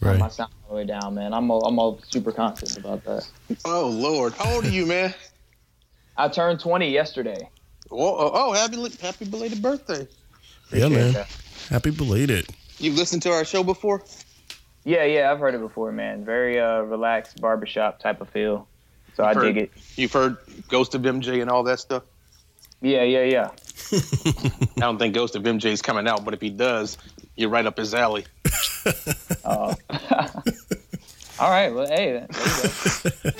Right. right. my sound all the way down, man. I'm all, I'm all super conscious about that. Oh Lord, how old are you, man? I turned 20 yesterday. Oh, oh, oh happy happy belated birthday! Yeah, man. that. Happy belated. You've listened to our show before? Yeah, yeah, I've heard it before, man. Very uh, relaxed barbershop type of feel. So I Heard- dig it. You've heard Ghost of MJ and all that stuff. Yeah, yeah, yeah. I don't think Ghost of MJ is coming out, but if he does, you're right up his alley. Uh, all right, well, hey, there you go.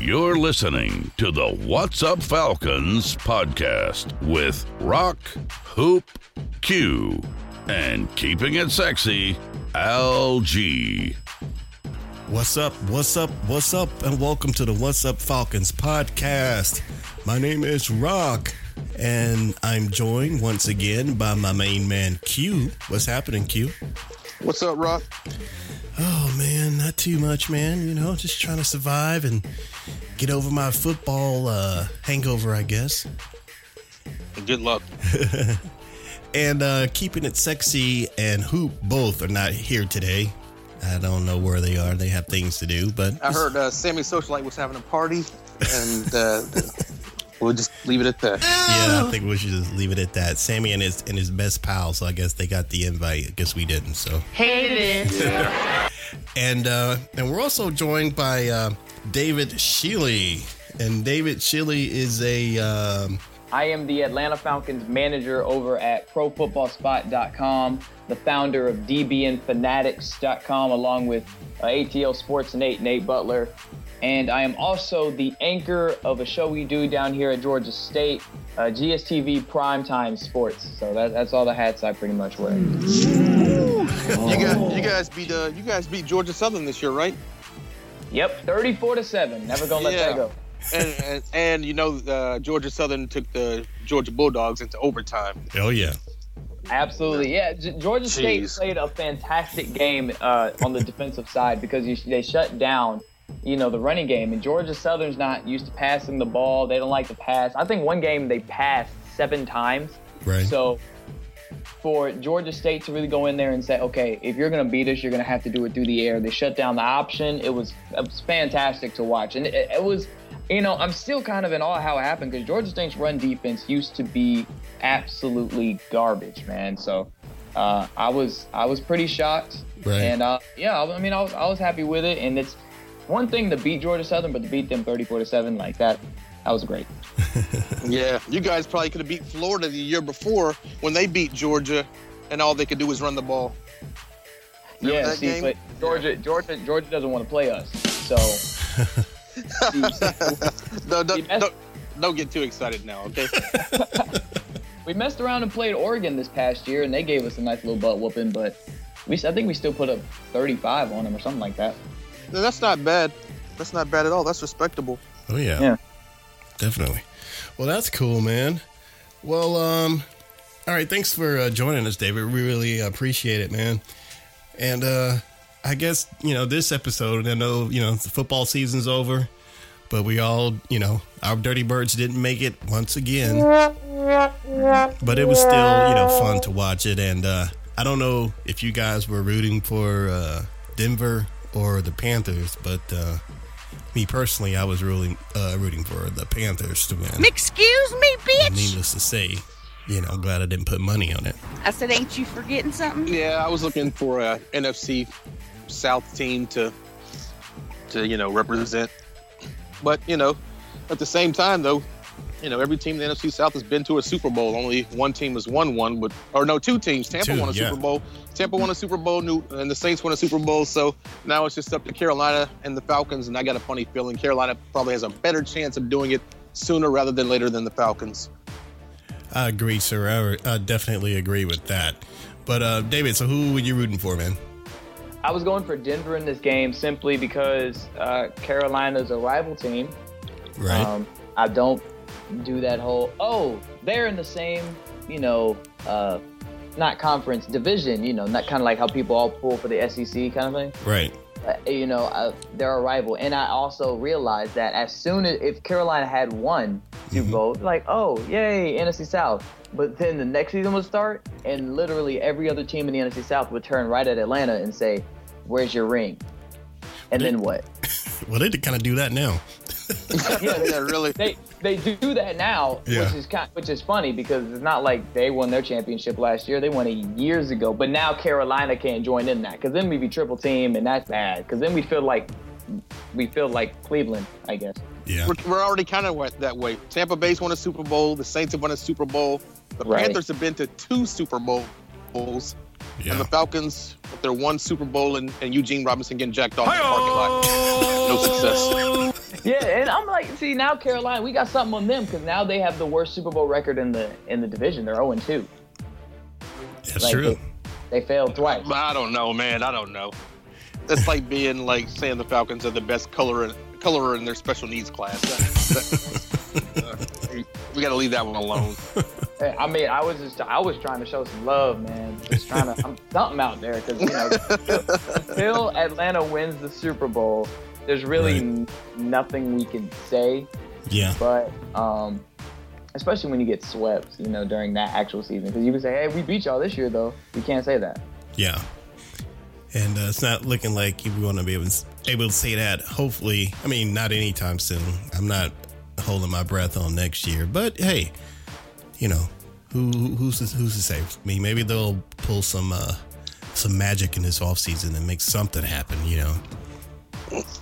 You're listening to the What's Up Falcons podcast with Rock, Hoop, Q, and keeping it sexy, LG. What's up? What's up? What's up? And welcome to the What's Up Falcons podcast. My name is Rock, and I'm joined once again by my main man Q. What's happening, Q? What's up, Rock? Oh man, not too much, man. You know, just trying to survive and get over my football uh, hangover, I guess. Good luck. And uh, keeping it sexy and Hoop both are not here today. I don't know where they are. They have things to do, but I heard uh, Sammy Socialite was having a party, and uh, we'll just leave it at that. Yeah, I think we should just leave it at that. Sammy and his and his best pal, so I guess they got the invite. I guess we didn't. So Hey and uh, and we're also joined by uh, David Sheely, and David Sheely is a um, I am the Atlanta Falcons manager over at ProFootballSpot.com, the founder of DBNFanatics.com, along with uh, ATL Sports Nate, Nate Butler. And I am also the anchor of a show we do down here at Georgia State, uh, GSTV Primetime Sports. So that, that's all the hats I pretty much wear. You guys, you guys beat uh, you guys beat Georgia Southern this year, right? Yep, 34 to 7. Never gonna let Yeah. that go. And, and and you know uh, Georgia Southern took the Georgia Bulldogs into overtime. oh yeah, Absolutely, yeah. G- Georgia State played a fantastic game uh, on the defensive side because you, they shut down, you know, the running game. And Georgia Southern's not used to passing the ball. They don't like to pass. I think one game they passed seven times. right. So for Georgia State to really go in there and say, okay, if you're going to beat us, you're going to have to do it through the air. They shut down the option. It was, it was fantastic to watch. And it, it was, you know, I'm still kind of in awe how it happened because Georgia State's run defense used to be absolutely garbage, man. So uh, I was I was pretty shocked. Right. And uh, yeah, I I mean, I was I was happy with it. And it's one thing to beat Georgia Southern, but to beat them 34 to seven like that, that was great. Yeah, you guys probably could have beat Florida the year before when they beat Georgia, and all they could do was run the ball. Remember yeah, see, game? but Georgia, Georgia, Georgia doesn't want to play us. So No, don't, best- don't, don't get too excited now, okay? we messed around and played Oregon this past year, and they gave us a nice little butt whooping. But we, I think we still put up 35 on them or something like that. No, that's not bad. That's not bad at all. That's respectable. Oh yeah. Yeah. Definitely. Well, that's cool, man. Well, um, all right. Thanks for uh, joining us, David. We really appreciate it, man. And uh, I guess you know this episode. I know you know the football season's over, but we all, you know, our Dirty Birds didn't make it once again. But it was still, you know, fun to watch it. And uh, I don't know if you guys were rooting for uh, Denver or the Panthers, but uh, me personally, I was really uh, rooting for the Panthers to win. Excuse me, And bitch. needless to say, you know, glad I didn't put money on it. I said, ain't you forgetting something? Yeah, I was looking for a NFC South team to to you know represent. But you know, at the same time though, you know, every team in the NFC South has been to a Super Bowl. Only one team has won one, but or no, two teams. Tampa Two, won a yeah. Super Bowl. Tampa won a Super Bowl, New, and the Saints won a Super Bowl. So now it's just up to Carolina and the Falcons. And I got a funny feeling Carolina probably has a better chance of doing it sooner rather than later than the Falcons. I agree, sir. I, I definitely agree with that. But uh, David, so who were you rooting for, man? I was going for Denver in this game simply because uh, Carolina's a rival team. Right. Um, I don't do that whole oh they're in the same you know uh, not conference division you know not kind of like how people all pull for the SEC kind of thing. right. Uh, you know uh, they're a rival, and I also realized that as soon as if Carolina had won Super Bowl, like oh yay NFC South. But then the next season would start, and literally every other team in the NFC South would turn right at Atlanta and say, "Where's your ring?" And then what? Well, they kind of do that now. Yeah, yeah, really. they they do that now, Yeah. which is kind, which is funny because it's not like they won their championship last year; they won it years ago. But now Carolina can't join in that because then we'd be triple team, and that's bad. Because then we feel like we feel like Cleveland, I guess. Yeah. We're, we're already kind of that way. Tampa Bay's won a Super Bowl. The Saints have won a Super Bowl. The Right. Panthers have been to two Super Bowls. Yeah. And the Falcons, with their one Super Bowl and, and Eugene Robinson getting jacked off in the parking lot. No success. Yeah, and I'm like, see now Carolina, we got something on them because now they have the worst Super Bowl record in the in the division. They're 0 2. That's Like, true. They failed twice. I don't know, man. I don't know. That's like being like saying the Falcons are the best color colorer in their special needs class. That- that- uh, we got to leave that one alone. Hey, I mean, I was just I was trying to show some love, man. Just trying to I'm something out there because you know until Atlanta wins the Super Bowl, there's really Right. nothing we can say. Yeah. But um, especially when you get swept, you know, during that actual season, because you can say, "Hey, we beat y'all this year," though. You can't say that. Yeah. And uh, it's not looking like you're going to be able to, able to say that. Hopefully, I mean, not anytime soon. I'm not holding my breath on next year, but hey, you know, who who's to, who's to say? I mean, maybe they'll pull some uh, some magic in this offseason and make something happen. You know.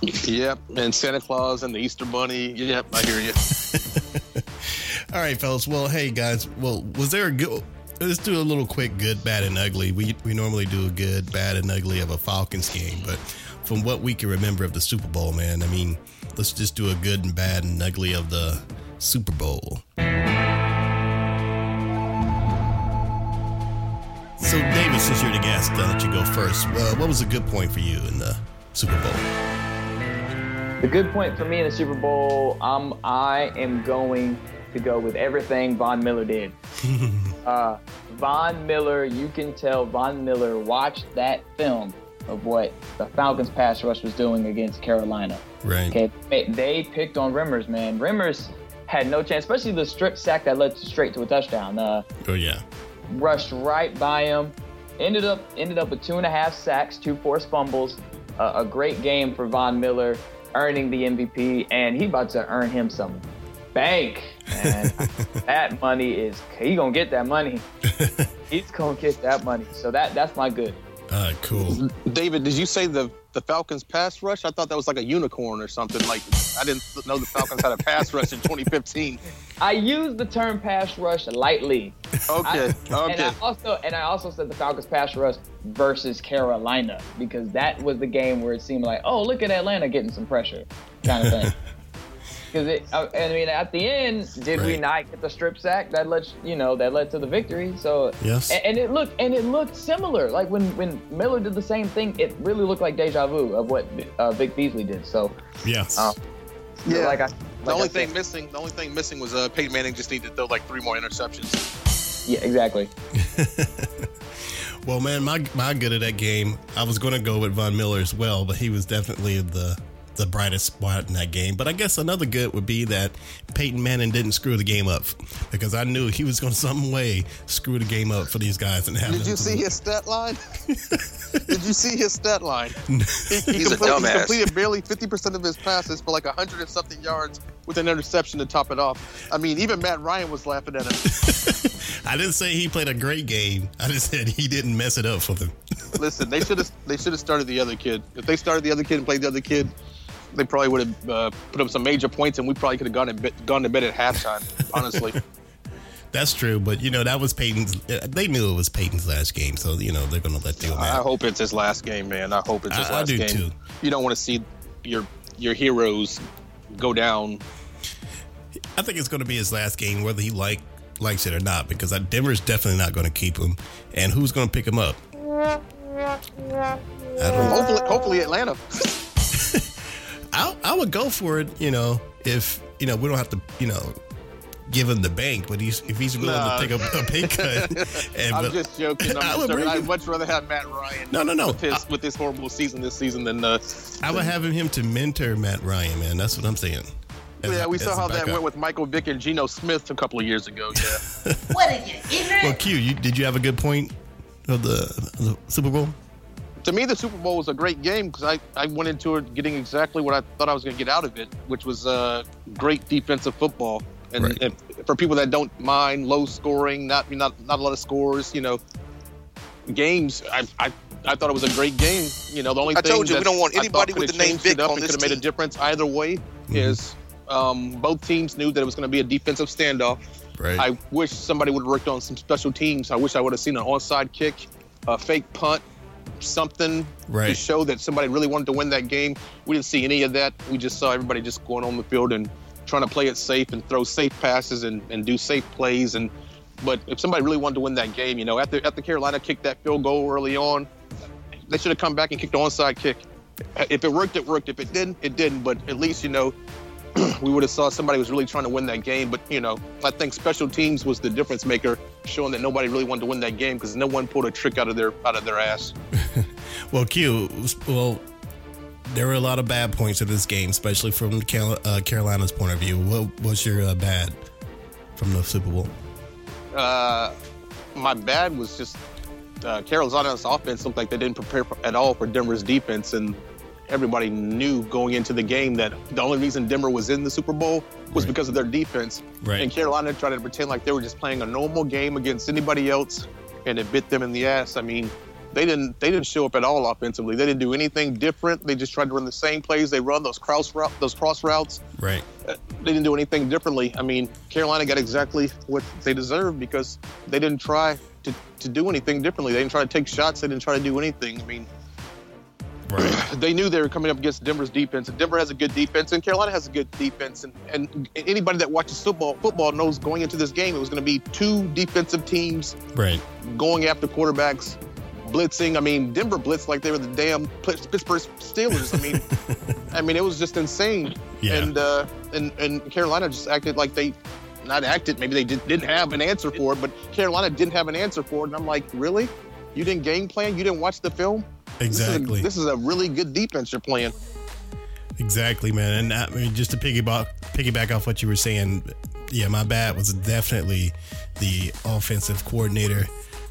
Yep. And Santa Claus and the Easter Bunny. Yep, I hear you. All right, fellas. Well, hey guys. Well, was there a good? Let's do a little quick good, bad, and ugly. We we normally do a good, bad, and ugly of a Falcons game, but from what we can remember of the Super Bowl, man, I mean, let's just do a good and bad and ugly of the Super Bowl. So, David, since you're the guest, I'll let you go first. Uh, what was a good point for you in the Super Bowl? The good point for me in the Super Bowl, um, I am going to go with everything Von Miller did. uh, Von Miller, you can tell Von Miller watched that film of what the Falcons pass rush was doing against Carolina. Right. Okay, they- they picked on Remmers, man. Remmers had no chance, especially the strip sack that led to, straight to a touchdown. Uh, Oh yeah. rushed right by him. Ended up ended up with two and a half sacks, two forced fumbles. Uh, a great game for Von Miller, earning the MVP, and he about to earn him some bank. Man, that money is he gonna get that money. He's gonna get that money. So that that's my good. Uh, cool. David, did you say the the Falcons pass rush? I thought that was like a unicorn or something. Like I didn't know the Falcons had a pass rush in 2015. I used the term pass rush lightly. Okay, And okay. I also and I also said the Falcons pass rush versus Carolina because that was the game where it seemed like, oh, look at Atlanta getting some pressure, kind of thing. Because it, I, I mean, at the end, did we Right. not get the strip sack that led, you know, that led to the victory? So Yes. and, and it looked and it looked similar. Like when when Miller did the same thing, it really looked like deja vu of what uh, Vic Beasley did. So Yes. um, Yeah. like I, the only I thing said- missing, the only thing missing was uh, Peyton Manning just needed to throw like three more interceptions. yeah, exactly. Well, man, my my good at that game. I was going to go with Von Miller as well, but he was definitely the the brightest spot in that game. But I guess another good would be that Peyton Manning didn't screw the game up because I knew he was going to some way screw the game up for these guys and have. Did you see his stat line? Did you see his stat line? He, he He's a complete- dumbass. He completed barely 50% of his passes for like 100 and something yards with an interception to top it off. I mean, even Matt Ryan was laughing at him. I didn't say he played a great game. I just said he didn't mess it up for them. Listen, they should have they should have started the other kid. If they started the other kid and played the other kid, they probably would have uh, put up some major points, and we probably could have gone to bed, gone to bed at halftime. honestly, That's true, but you know that was Peyton's. They knew it was Peyton's last game, so you know they're going to let do I hope it's his last game, man. I hope it's his I- I last do game. too. You don't want to see your your heroes go down. I think it's going to be his last game, whether he like likes it or not, because Denver's definitely not going to keep him. And who's going to pick him up? I. Hopefully, hopefully Atlanta. I I would go for it. You know, if you know we don't have to, you know, give him the bank, but he's if he's willing Nah. to take a, a pay cut. And, I'm but- just joking. I I'm would joking. bring I'd much rather have Matt Ryan. No, no, no. With his, with his horrible season this season than uh, I would have him to mentor Matt Ryan, man. That's what I'm saying. As yeah. We saw how that went with Michael Vick and Geno Smith a couple of years ago. Yeah. What are you, ignorant? Well, Q, you, did you have a good point of the, the Super Bowl? To me, the Super Bowl was a great game because I, I went into it getting exactly what I thought I was going to get out of it, which was uh, great defensive football. And, Right. and for people that don't mind low scoring, not not not a lot of scores, you know, games. I, I I thought it was a great game. You know, the only I thing told you, we don't want anybody with the name Vic up on this could have made a difference either way. Is um, both teams knew that it was going to be a defensive standoff. Right. I wish somebody would have worked on some special teams. I wish I would have seen an onside kick, a fake punt, something to show that somebody really wanted to win that game. We didn't see any of that. We just saw everybody just going on the field and trying to play it safe and throw safe passes and, and do safe plays. And but if somebody really wanted to win that game, you know, after after Carolina kicked that field goal early on, they should have come back and kicked the onside kick. If it worked, it worked. If it didn't, it didn't. But at least you know we would have saw somebody was really trying to win that game. But you know, I think special teams was the difference maker, showing that nobody really wanted to win that game because no one pulled a trick out of their out of their ass. Well, Q, well, there were a lot of bad points in this game, especially from Cal- uh, Carolina's point of view. What was your uh, bad from the Super Bowl? Uh, my bad was just uh, Carolina's offense looked like they didn't prepare at all for Denver's defense, and everybody knew going into the game that the only reason Denver was in the Super Bowl was Right. because of their defense. Right. And Carolina tried to pretend like they were just playing a normal game against anybody else, and it bit them in the ass. I mean, they didn't they didn't show up at all offensively. They didn't do anything different. They just tried to run the same plays they run those cross route, those cross routes Right. Uh, they didn't do anything differently. I mean, Carolina got exactly what they deserved because they didn't try to, to do anything differently. They didn't try to take shots. They didn't try to do anything. I mean, Right. they knew they were coming up against Denver's defense, and Denver has a good defense, and Carolina has a good defense. And, and anybody that watches football football knows going into this game, it was going to be two defensive teams Right. going after quarterbacks, blitzing. I mean, Denver blitzed like they were the damn Pittsburgh Steelers. I mean, I mean, it was just insane. Yeah. And uh, and and Carolina just acted like they, not acted. Maybe they did, didn't have an answer for it, but Carolina didn't have an answer for it. And I'm like, really? You didn't game plan? You didn't watch the film? Exactly. This is a, this is a really good defense you're playing. Exactly, man. And I mean, just to piggyback piggyback off what you were saying, yeah, my bad was definitely the offensive coordinator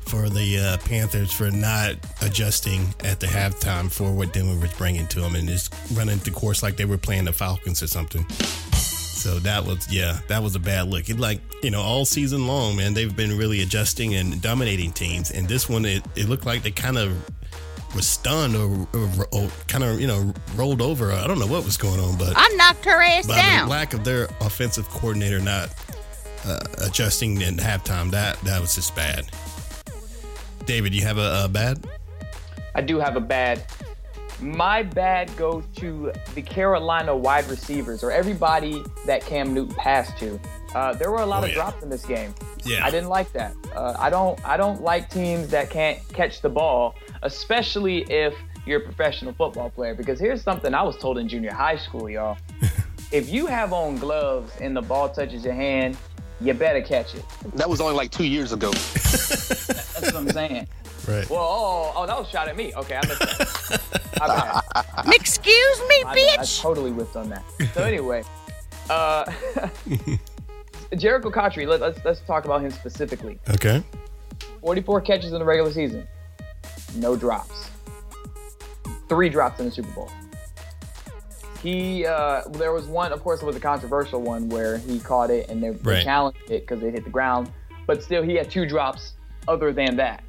for the uh, Panthers for not adjusting at the halftime for what Denver was bringing to them and just running the course like they were playing the Falcons or something. So that was yeah, that was a bad look. It like you know all season long, man, they've been really adjusting and dominating teams, and this one it, it looked like they kind of was stunned or, or, or kind of you know rolled over. I don't know what was going on, but I knocked her ass by down. the lack of their offensive coordinator not uh, adjusting in halftime, that that was just bad. David, you have a, a bad? I do have a bad. My bad goes to the Carolina wide receivers or everybody that Cam Newton passed to. Uh, there were a lot Oh, of yeah. drops in this game. Yeah. I didn't like that. Uh, I don't. I don't like teams that can't catch the ball, especially if you're a professional football player. Because here's something I was told in junior high school, y'all. if you have on gloves and the ball touches your hand, you better catch it. That was only like two years ago. That's what I'm saying. Right. Well, oh, oh, that was shot at me. Okay, I missed that. My. Excuse me, I, I bitch. totally whipped on that. So anyway, uh, Jerricho Cotchery. Let, let's let's talk about him specifically. Okay. 44 catches in the regular season, no drops. Three drops in the Super Bowl. He uh, there was one, of course, it was a controversial one where he caught it and they, they challenged it because it hit the ground, but still he had two drops. Other than that,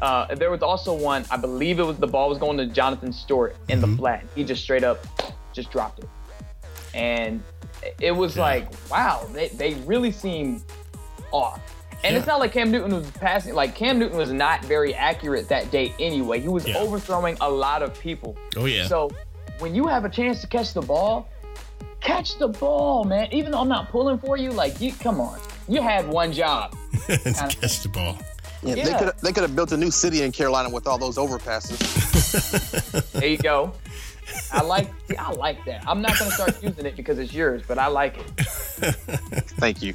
uh, there was also one. I believe it was the ball was going to Jonathan Stewart in the flat. He just straight up just dropped it. And it was like, wow, they, they really seem off. And it's not like Cam Newton was passing, like Cam Newton was not very accurate that day anyway. He was Yeah. overthrowing a lot of people. Oh, yeah. So when you have a chance to catch the ball, catch the ball, man. Even though I'm not pulling for you, like you come on. You had one job. Catch the ball. Yeah, They Yeah. could they could have built a new city in Carolina with all those overpasses. There you go. I like I like that. I'm not gonna start using it because it's yours, but I like it. Thank you.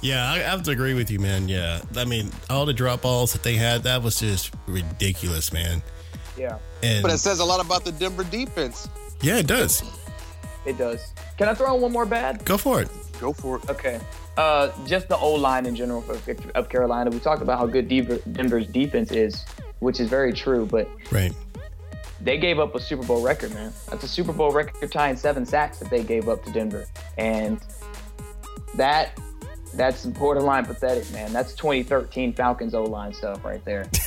Yeah, I I have to agree with you, man. Yeah. I mean, all the drop balls that they had, that was just ridiculous, man. Yeah, And But it says a lot about the Denver defense. yeah, it does. it does. Can I throw in one more bad? Go for it. Go for it. Okay. Uh, just the O line in general for, of Carolina. We talked about how good Denver's defense is, which is very true. But Right. They gave up a Super Bowl record, man. That's a Super Bowl record tying seven sacks that they gave up to Denver, and that that's borderline pathetic, man. That's 2013 Falcons O line stuff right there.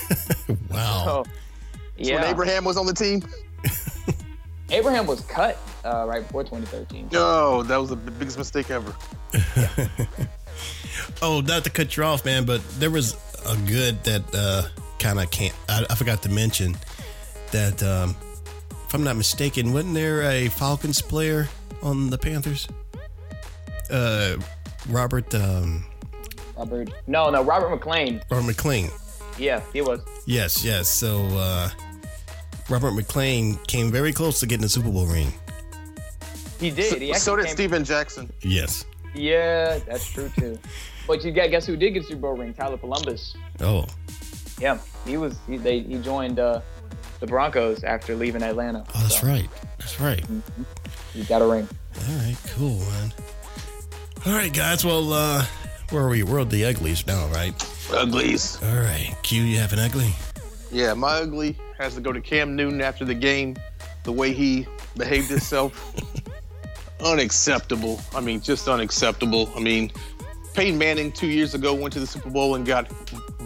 Wow. Oh, yeah. When Abraham was on the team, Abraham was cut uh, right before 2013. no, that was the biggest mistake ever. Oh, not to cut you off, man, but there was a good that uh, kind of can't. I, I forgot to mention that, um, if I'm not mistaken, wasn't there a Falcons player on the Panthers? Uh, Robert um, Robert, no, no, Robert McClain. or McClain. Yeah, he was. Yes, yes. So uh, Robert McClain came very close to getting a Super Bowl ring. He did. He so actually did came- Steven Jackson. Yes. Yeah, that's true too. But you got guess who did get a Super Bowl ring? Tyler Polumbus. Oh, Yeah, he was. He, they he joined uh, the Broncos after leaving Atlanta. oh, that's So, right. That's right. You got a ring. All right, cool, man. All right, guys. Well, uh, where are we? We're at the uglies now, right? Uglies. All right. Q, you have an ugly? Yeah, my ugly has to go to Cam Newton after the game. The way he behaved himself, unacceptable. I mean, just unacceptable. I mean, Peyton Manning two years ago went to the Super Bowl and got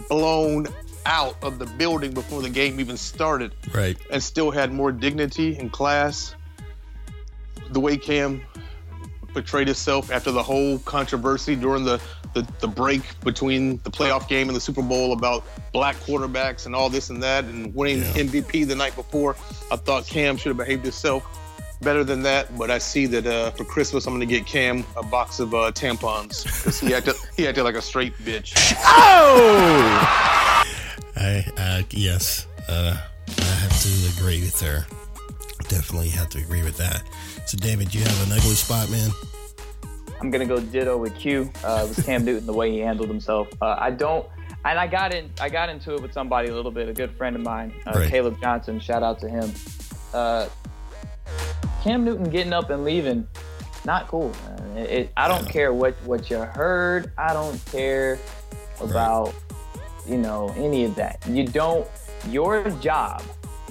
blown out of the building before the game even started, Right. and still had more dignity and class. The way Cam portrayed himself after the whole controversy during the, the, the break between the playoff game and the Super Bowl about black quarterbacks and all this and that and winning Yeah. MVP the night before. I thought Cam should have behaved himself better than that, but I see that uh, for Christmas I'm going to get Cam a box of uh, tampons because he acted he acted like a straight bitch. I, uh, yes, uh, I have to agree with her. Definitely have to agree with that. So, David, you have an ugly spot, man? I'm gonna go ditto with Q. Uh, it was Cam Newton the way he handled himself. Uh, I don't, and I got in. I got into it with somebody a little bit. A good friend of mine, uh, Right. Caleb Johnson. Shout out to him. Uh, Cam Newton getting up and leaving, not cool. Man. It, it, I don't Yeah. care what what you heard. I don't care about you know any of that. You don't. Your job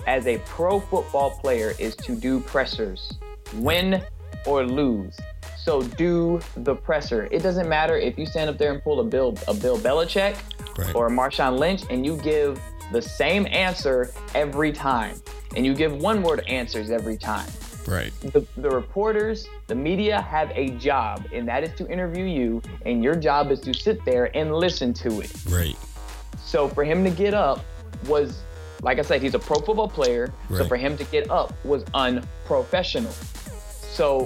as a pro football player is to do pressers, win or lose. So do the presser. It doesn't matter if you stand up there and pull a Bill a Bill Belichick Right. or a Marshawn Lynch and you give the same answer every time. And you give one word answers every time. Right. The, the reporters, the media have a job, and that is to interview you, and your job is to sit there and listen to it. Right. So for him to get up was, like I said, he's a pro football player. So for him to get up was unprofessional. So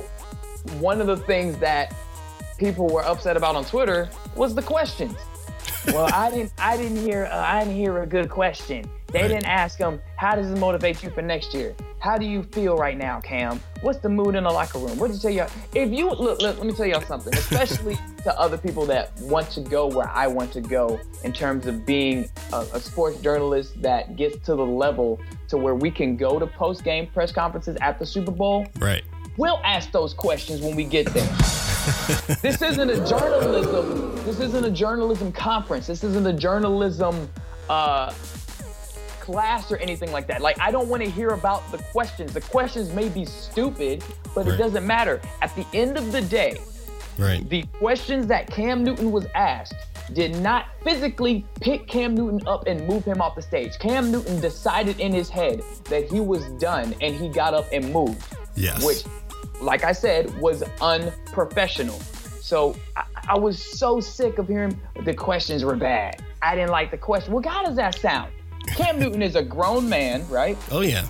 one of the things that people were upset about on Twitter was the questions. well, I didn't. I didn't hear. Uh, I didn't hear a good question. They Right. didn't ask him, "How does it motivate you for next year? How do you feel right now, Cam? What's the mood in the locker room? What did you tell y'all? If you look, look, let me tell y'all something, especially to other people that want to go where I want to go in terms of being a, a sports journalist that gets to the level to where we can go to post game press conferences at the Super Bowl. Right. We'll ask those questions when we get there. this isn't a journalism. This isn't a journalism conference. This isn't a journalism uh, class or anything like that. Like I don't want to hear about the questions. The questions may be stupid, but Right. it doesn't matter. At the end of the day, Right. the questions that Cam Newton was asked did not physically pick Cam Newton up and move him off the stage. Cam Newton decided in his head that he was done and he got up and moved. Yes. which, like I said, was unprofessional. So I, I was so sick of hearing the questions were bad. I didn't like the question. Well, how does that sound? Cam Newton is a grown man, right? Oh yeah.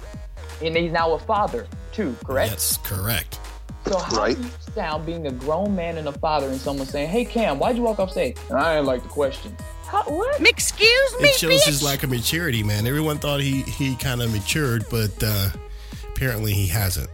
And he's now a father too, correct? Yes, correct. So how Right. do you sound being a grown man and a father and someone saying, "Hey Cam, why'd you walk off stage?" And I didn't like the question. How, what? Excuse me, It shows bitch. his lack of maturity, man. Everyone thought he he kind of matured, but uh, apparently he hasn't.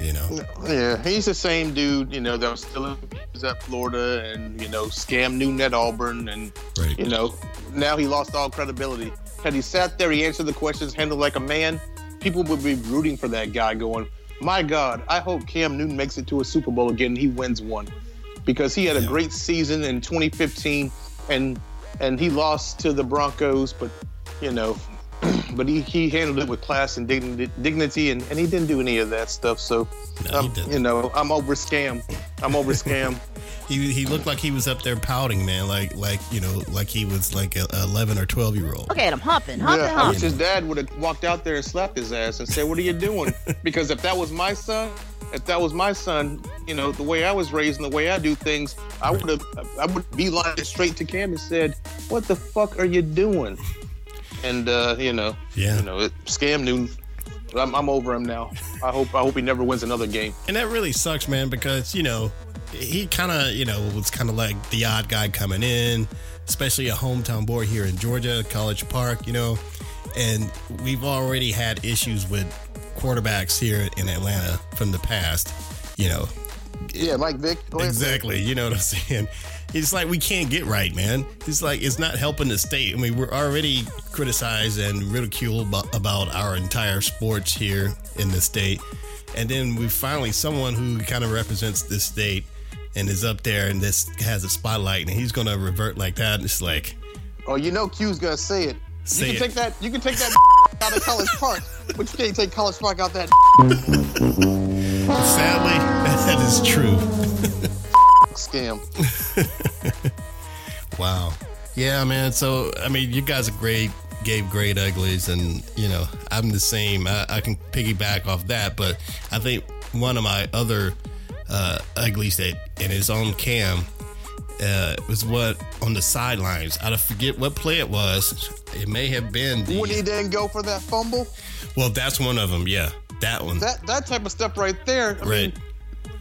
You know. Yeah, he's the same dude, you know, that was still in, was at Florida and, you know, scam Newton at Auburn. And, Right. you know, now he lost all credibility. Had he sat there, he answered the questions, handled like a man, people would be rooting for that guy going, my God, I hope Cam Newton makes it to a Super Bowl again and he wins one. Because he had a great season in 2015 and and he lost to the Broncos, but, you know, but he, he handled it with class and dignity, dignity and, and he didn't do any of that stuff. So, No, um, you know, I'm over scam. I'm over scam. He he looked like he was up there pouting, man. Like like you know like he was like a eleven or twelve year old. Look I'm humping, humping, yeah, I wish his dad would have walked out there and slapped his ass and said, "What are you doing?" because if that was my son, if that was my son, you know, the way I was raised and the way I do things, I would have, I would be lined straight to Cam and said, "What the fuck are you doing?" And uh, you know, Yeah. you know, it, scam Newton. I'm, I'm over him now. I hope I hope he never wins another game. And that really sucks, man, because, you know, he kind of, you know, was kind of like the odd guy coming in, especially a hometown boy here in Georgia, College Park, you know. And we've already had issues with quarterbacks here in Atlanta from the past, you know. Yeah, Mike Vick. Exactly. You know what I'm saying? It's like we can't get right, man. It's like it's not helping the state. I mean, we're already criticized and ridiculed about, our entire sports here in the state. And then we finally someone who kind of represents this state and is up there and this has a spotlight and he's going to revert like that. And It's like, Oh, you know Q's gonna say it. Say you can it. take that. You can take that out of College Park, but you can't take College Park out that sadly, that is true. scam. Wow. Yeah, man. So, I mean, you guys are great, gave great uglies, and, you know, I'm the same. I, I can piggyback off that, but I think one of my other uh, uglies that, in his own cam, uh, was what on the sidelines. I forget what play it was. It may have been the. When he didn't go for that fumble, well, that's one of them. Yeah, that one. that that type of stuff right there. I right. mean,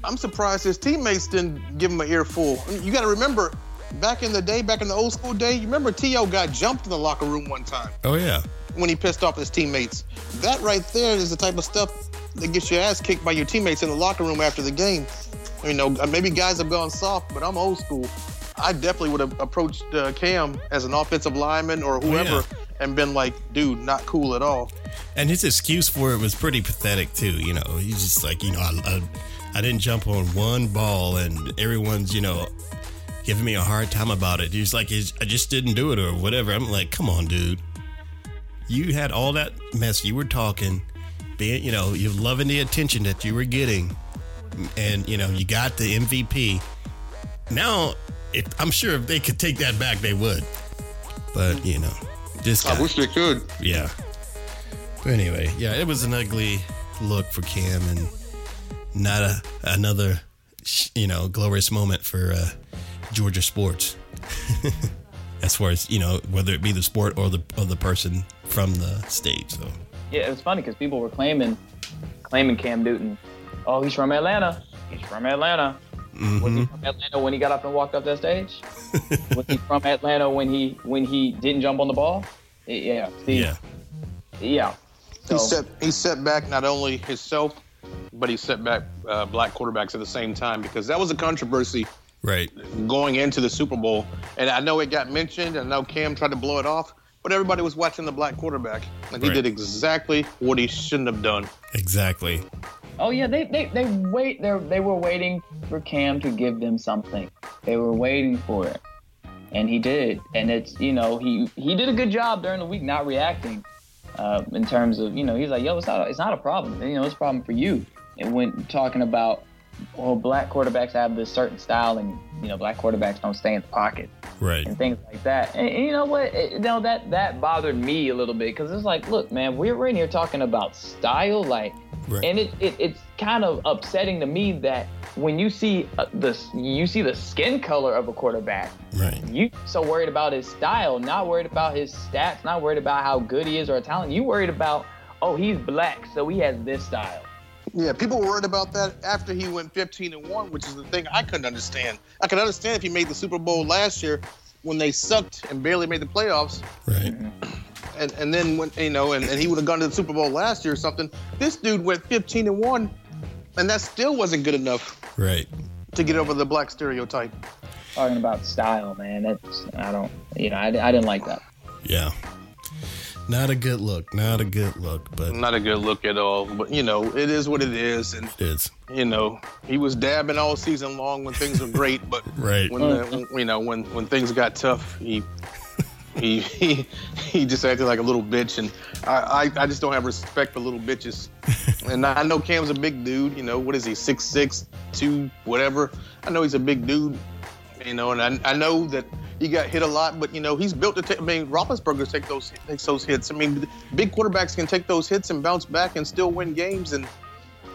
I'm surprised his teammates didn't give him an earful. You got to remember, back in the day, back in the old school day, you remember T.O. got jumped in the locker room one time oh, yeah. when he pissed off his teammates. That right there is the type of stuff that gets your ass kicked by your teammates in the locker room after the game. You know, maybe guys have gone soft, but I'm old school. I definitely would have approached uh, Cam as an offensive lineman or whoever yeah. and been like, dude, not cool at all. And his excuse for it was pretty pathetic too. You know, he's just like, you know, I, I, I didn't jump on one ball, and everyone's, you know, giving me a hard time about it. He's like, I just didn't do it or whatever. I'm like, come on, dude. You had all that mess. You were talking, being, you know, you're loving the attention that you were getting, and you know, you got the MVP. Now, if, I'm sure if they could take that back, they would. But you know, this guy. I wish they could. Yeah. But anyway, yeah, it was an ugly look for Cam and not a another you know glorious moment for uh, Georgia sports. as far as you know, whether it be the sport or the or the person from the state. So Yeah, it was funny because people were claiming, claiming Cam Newton. Oh, he's from Atlanta. He's from Atlanta. Was he from Atlanta when he got up and walked up that stage? was he from Atlanta when he when he didn't jump on the ball? Yeah. See, yeah, Yeah. So, He set he set back not only himself, but he set back uh, black quarterbacks at the same time because that was a controversy right. going into the Super Bowl. And I know it got mentioned, and I know Cam tried to blow it off, but everybody was watching the black quarterback, and he Right. did exactly what he shouldn't have done. Exactly. oh yeah, they they they wait. They they were waiting for Cam to give them something. They were waiting for it, and he did. And it's you know he he did a good job during the week not reacting. Uh, in terms of you know he's like yo it's not a, it's not a problem you know it's a problem for you and when talking about well black quarterbacks have this certain style and you know black quarterbacks don't stay in the pocket Right. and things like that. And, and you know what? It, you know that that bothered me a little bit because it's like, look, man, we're right here talking about style. Like, Right. And it, it it's kind of upsetting to me that when you see uh, the you see the skin color of a quarterback, Right. you so worried about his style, not worried about his stats, not worried about how good he is or talent. You worried about oh he's black, so he has this style. Yeah, people were worried about that after he went 15 and one, which is the thing I couldn't understand. I could understand if he made the Super Bowl last year when they sucked and barely made the playoffs, Right. and and then when you know, and, and he would have gone to the Super Bowl last year or something. This dude went 15 and one, and that still wasn't good enough Right. to get over the black stereotype. Talking about style, man. That's I don't you know I, I didn't like that. Yeah. Not a good look. Not a good look, but Not a good look at all, but you know, it is what it is, and it is. you know, he was dabbing all season long when things were great, but Right. when the, when, you know when when things got tough, he he he he just acted like a little bitch, and I I, I just don't have respect for little bitches. and I know Cam's a big dude. You know what is he six six two whatever? I know he's a big dude. You know, and I, I know that he got hit a lot, but you know he's built to take. I mean, Roethlisberger take those takes those hits. I mean, big quarterbacks can take those hits and bounce back and still win games. And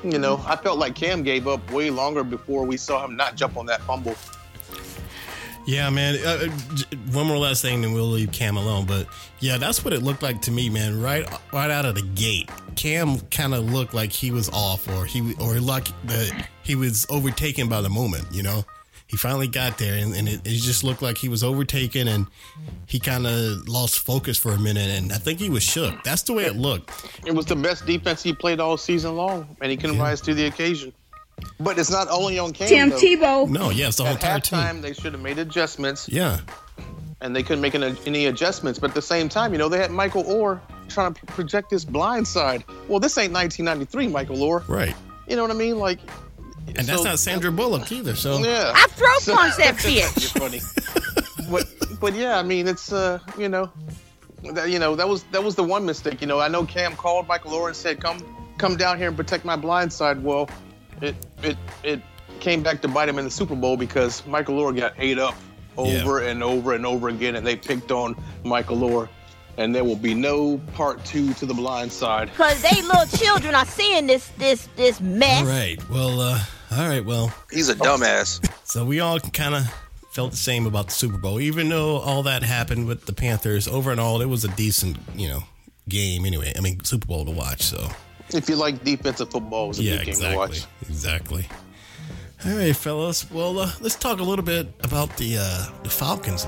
you know, I felt like Cam gave up way longer before we saw him not jump on that fumble. Yeah, man. Uh, uh, one more last thing, then we'll leave Cam alone. But yeah, that's what it looked like to me, man. Right, right out of the gate, Cam kind of looked like he was off, or he or like that he was overtaken by the moment. You know, he finally got there, and, and it, it just looked like he was overtaken, and he kind of lost focus for a minute, and I think he was shook. That's the way it looked. It was the best defense he played all season long, and he couldn't rise to the occasion. But it's not only on Cam. Tim though. Tebow. No, yeah, it's the whole At entire team. halftime, they should have made adjustments, Yeah, and they couldn't make an, any adjustments. But at the same time, you know, they had Michael Oher trying to project this blind side. Well, this ain't 1993, Michael Oher. right. You know what I mean? Like, And that's so- not Sandra Bullock either. So Yeah. I throw punch that bitch. You're funny. but but yeah, I mean it's uh you know that you know that was that was the one mistake. You know, I know Cam called Michael Oher and said, "Come come down here and protect my blind side." Well, it it it came back to bite him in the Super Bowl because Michael Oher got ate up over and over and over again, and they picked on Michael Oher. And there will be no part two to the blind side. Cause they little children are seeing this this this mess. Right. Well, uh, all right. Well, He's a dumbass. So we all kind of felt the same about the Super Bowl, even though all that happened with the Panthers. Over and all, it was a decent, you know, game anyway. I mean, Super Bowl to watch. So If you like defensive football, it was a yeah, good game to exactly, watch. exactly. All right, fellas. Well, uh, let's talk a little bit about the uh, the Falcons.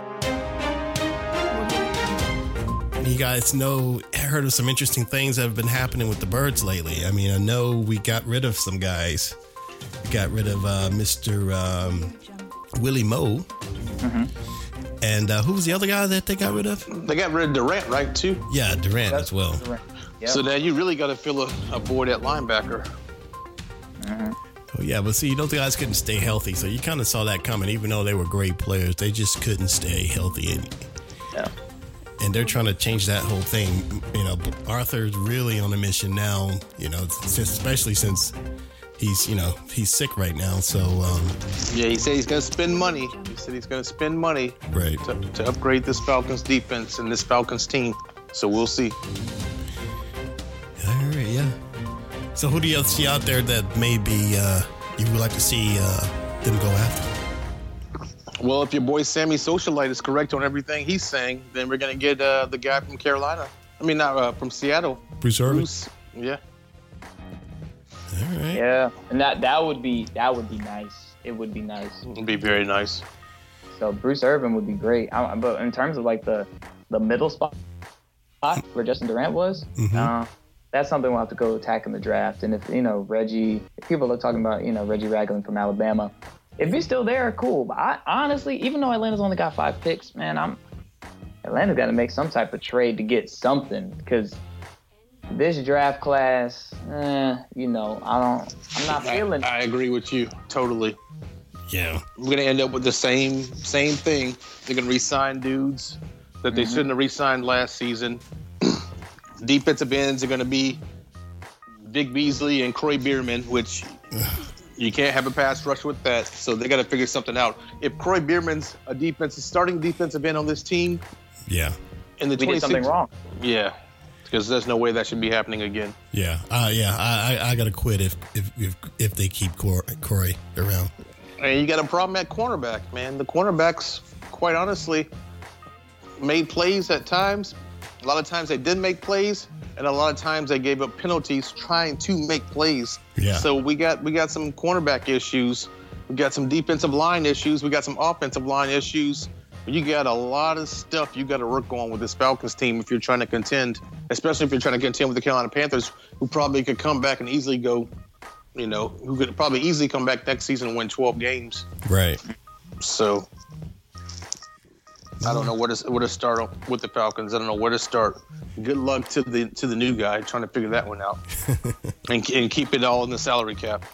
You guys know, heard of some interesting things that have been happening with the birds lately. I mean, I know we got rid of some guys. We got rid of uh, Mr. Um, Willie Moe. And uh, who was the other guy that they got rid of? They got rid of Durant, right, too? Yeah, Durant as well. Yeah. So now you really got to fill a, a void at linebacker. Oh, yeah, but see, you know, the guys couldn't stay healthy, so you kind of saw that coming. Even though they were great players, they just couldn't stay healthy, and, Yeah. and they're trying to change that whole thing. You know, Arthur's really on a mission now. You know, especially since he's you know he's sick right now. So um, Yeah, he said he's going to spend money. He said he's going to spend money right, to, to upgrade this Falcons defense and this Falcons team. So we'll see. all right, yeah. So who do you see out there that maybe uh, you would like to see uh, them go after? Well, if your boy Sammy Socialite is correct on everything he's saying, then we're going to get uh, the guy from Carolina. I mean, not uh, from Seattle. Bruce Irvin. Bruce. Yeah. All right. Yeah, and that that would be that would be nice. It would be nice. It'd be very nice. So Bruce Irvin would be great. I, but in terms of like the the middle spot where Justin Durant was, Mhm. uh, that's something we'll have to go attack in the draft. And if you know Reggie, people are talking about you know Reggie Ragland from Alabama, if he's still there, cool. But I, honestly, even though Atlanta's only got five picks, man, I'm Atlanta's got to make some type of trade to get something because this draft class, eh, you know, I don't, I'm not feeling. I agree with you totally. Yeah. We're going to end up with the same same thing. They're going to re-sign dudes that they shouldn't have re-signed last season. Defensive ends are going to be Vic Beasley and Kroy Biermann, which you can't have a pass rush with that. So they got to figure something out. If Kroy Biermann's a defensive starting defensive end on this team Yeah. in the we did 26 something wrong. Yeah. Because there's no way that should be happening again. Yeah, uh, yeah. I, I, I got to quit if, if if if they keep Corey, Corey around. And you got a problem at cornerback, man. The cornerbacks, quite honestly, made plays at times. A lot of times they did make plays, and a lot of times they gave up penalties trying to make plays. Yeah. So we got we got some cornerback issues. We got some defensive line issues. We got some offensive line issues. You got a lot of stuff you got to work on with this Falcons team if you're trying to contend, especially if you're trying to contend with the Carolina Panthers, who probably could come back and easily go, you know, who could probably easily come back next season and win 12 games. Right. So I don't know where to where to start with the Falcons. I don't know where to start. Good luck to the to the new guy trying to figure that one out, and, and keep it all in the salary cap.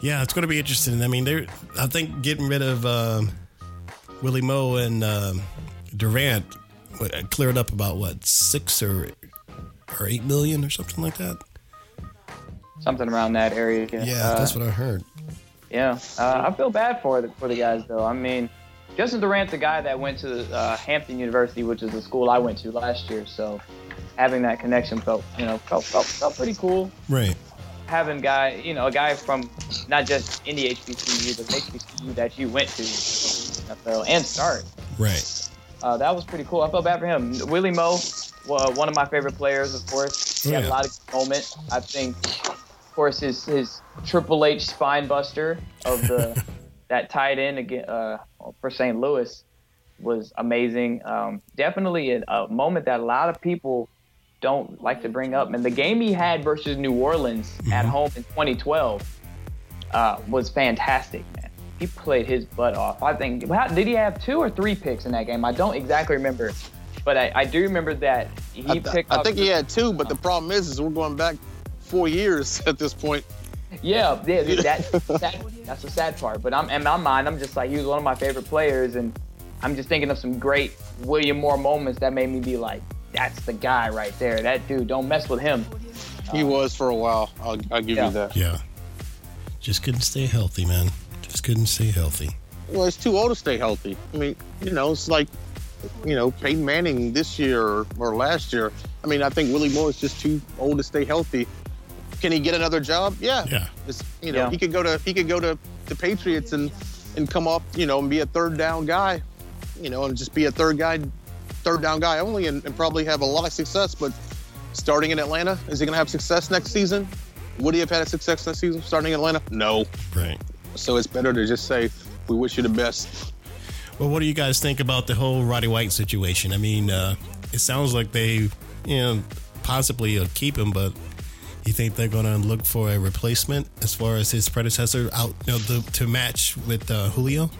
Yeah, it's going to be interesting. I mean, they're I think getting rid of um, Willie Moe and um, Durant cleared up about what six or or eight million or something like that. Something around that area. Yeah, Uh, that's what I heard. Yeah, uh, I feel bad for the for the guys though. I mean, Justin Durant's a guy that went to uh, Hampton University, which is the school I went to last year. So having that connection felt, you know, felt felt, felt pretty cool. Right. Having guy, you know, a guy from not just in the HBCU, but HBCU that you went to, NFL and start. Right. Uh, that was pretty cool. I felt bad for him. Willie Moe, well, one of my favorite players, of course. He Oh, had a lot of moments. I think, of course, his his Triple H spine buster of the that tight end again uh, for St. Louis was amazing. Um, definitely a, a moment that a lot of people don't like to bring up. And the game he had versus New Orleans at Mm-hmm. home in 2012 uh, was fantastic, man. He played his butt off. I think, how, did he have two or three picks in that game? I don't exactly remember, but I, I do remember that he I, th- picked I up. think he had two, but the problem is, is we're going back four years at this point. Yeah, yeah, that, that that's the sad part. But I'm in my mind, I'm just like he was one of my favorite players, and I'm just thinking of some great William Moore moments that made me be like, that's the guy right there. That dude, don't mess with him. He uh, was for a while. I'll, I'll give Yeah. you that. Yeah. Just couldn't stay healthy, man. Just couldn't stay healthy. Well, it's too old to stay healthy. I mean, you know, it's like, you know, Peyton Manning this year or, or last year. I mean, I think Willie Moore is just too old to stay healthy. Can he get another job? Yeah. Yeah. It's, you know, Yeah. he could go to he could go to the Patriots and and come up, you know, and be a third down guy, you know, and just be a third guy, third down guy only, and, and probably have a lot of success. But starting in Atlanta, is he going to have success next season? Would he have had a success next season starting in Atlanta? No. Right. So it's better to just say we wish you the best. Well, what do you guys think about the whole Roddy White situation? I mean, uh, it sounds like they, you know, possibly uh, keep him, but you think they're going to look for a replacement as far as his predecessor out, you know, the, to match with uh, Julio?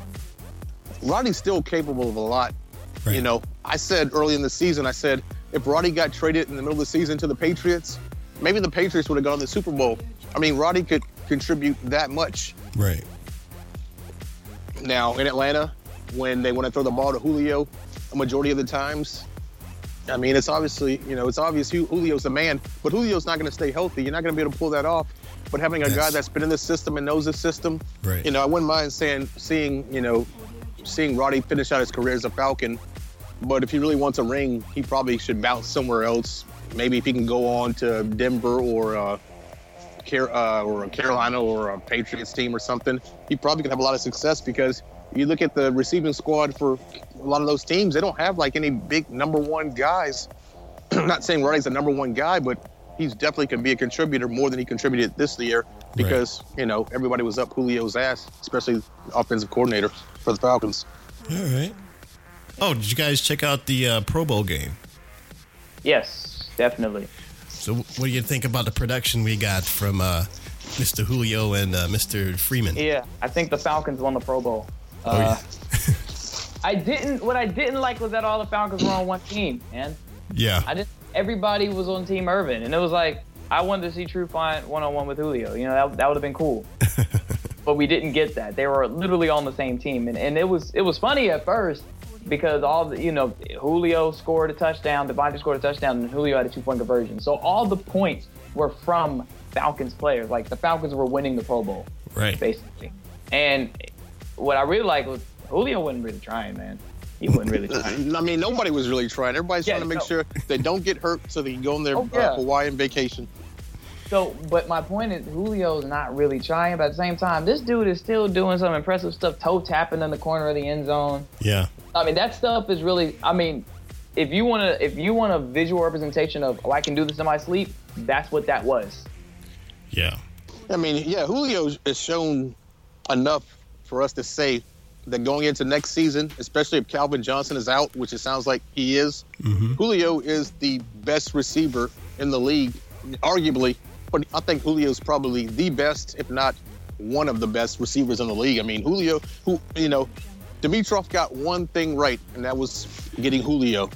Roddy's still capable of a lot. Right. You know, I said early in the season, I said if Roddy got traded in the middle of the season to the Patriots, maybe the Patriots would have gone to the Super Bowl. I mean, Roddy could contribute that much. Right. Now in Atlanta, when they want to throw the ball to Julio, a majority of the times, I mean, it's obviously, you know, it's obvious Ju- Julio's the man, but Julio's not going to stay healthy. You're not going to be able to pull that off. But having a guy that's been in the system and knows the system, Right. you know, I wouldn't mind saying, seeing, you know, seeing Roddy finish out his career as a Falcon. But if he really wants a ring, he probably should bounce somewhere else. Maybe if he can go on to Denver or uh, Car- uh, or a Carolina or a Patriots team or something, he probably could have a lot of success because you look at the receiving squad for a lot of those teams, they don't have like any big number one guys. I'm not saying Roddy's the number one guy, but he's definitely can be a contributor more than he contributed this year because you know everybody was up Julio's ass, especially the offensive coordinator for the Falcons. All right. Oh, did you guys check out the uh, Pro Bowl game? Yes, definitely. So, what do you think about the production we got from uh, Mr. Julio and uh, Mr. Freeman? Yeah, I think the Falcons won the Pro Bowl. Oh, yeah. I didn't. What I didn't like was that all the Falcons were on one team, man. yeah. I just everybody was on Team Irvin, and it was like I wanted to see True fight one on one with Julio. You know that that would have been cool, but we didn't get that. They were literally on the same team, and, and it was it was funny at first because all the you know Julio scored a touchdown, Devonta scored a touchdown, and Julio had a two point conversion. So all the points were from Falcons players. Like the Falcons were winning the Pro Bowl Right. basically. And what I really liked was Julio wasn't really trying, man. he wasn't really trying. I mean, nobody was really trying. Everybody's Yeah, trying to make no. sure they don't get hurt so they can go on their Oh, yeah. uh, Hawaiian vacation. So, but my point is, Julio's not really trying, but at the same time, this dude is still doing some impressive stuff, toe tapping in the corner of the end zone. Yeah. I mean, that stuff is really. I mean, if you want to, if you want a visual representation of, oh, I can do this in my sleep, that's what that was. Yeah. I mean, yeah, Julio has shown enough for us to say that going into next season, especially if Calvin Johnson is out, which it sounds like he is, mm-hmm. Julio is the best receiver in the league, arguably. But I think Julio is probably the best, if not one of the best receivers in the league. I mean, Julio, who you know, Dimitroff got one thing right, and that was getting Julio.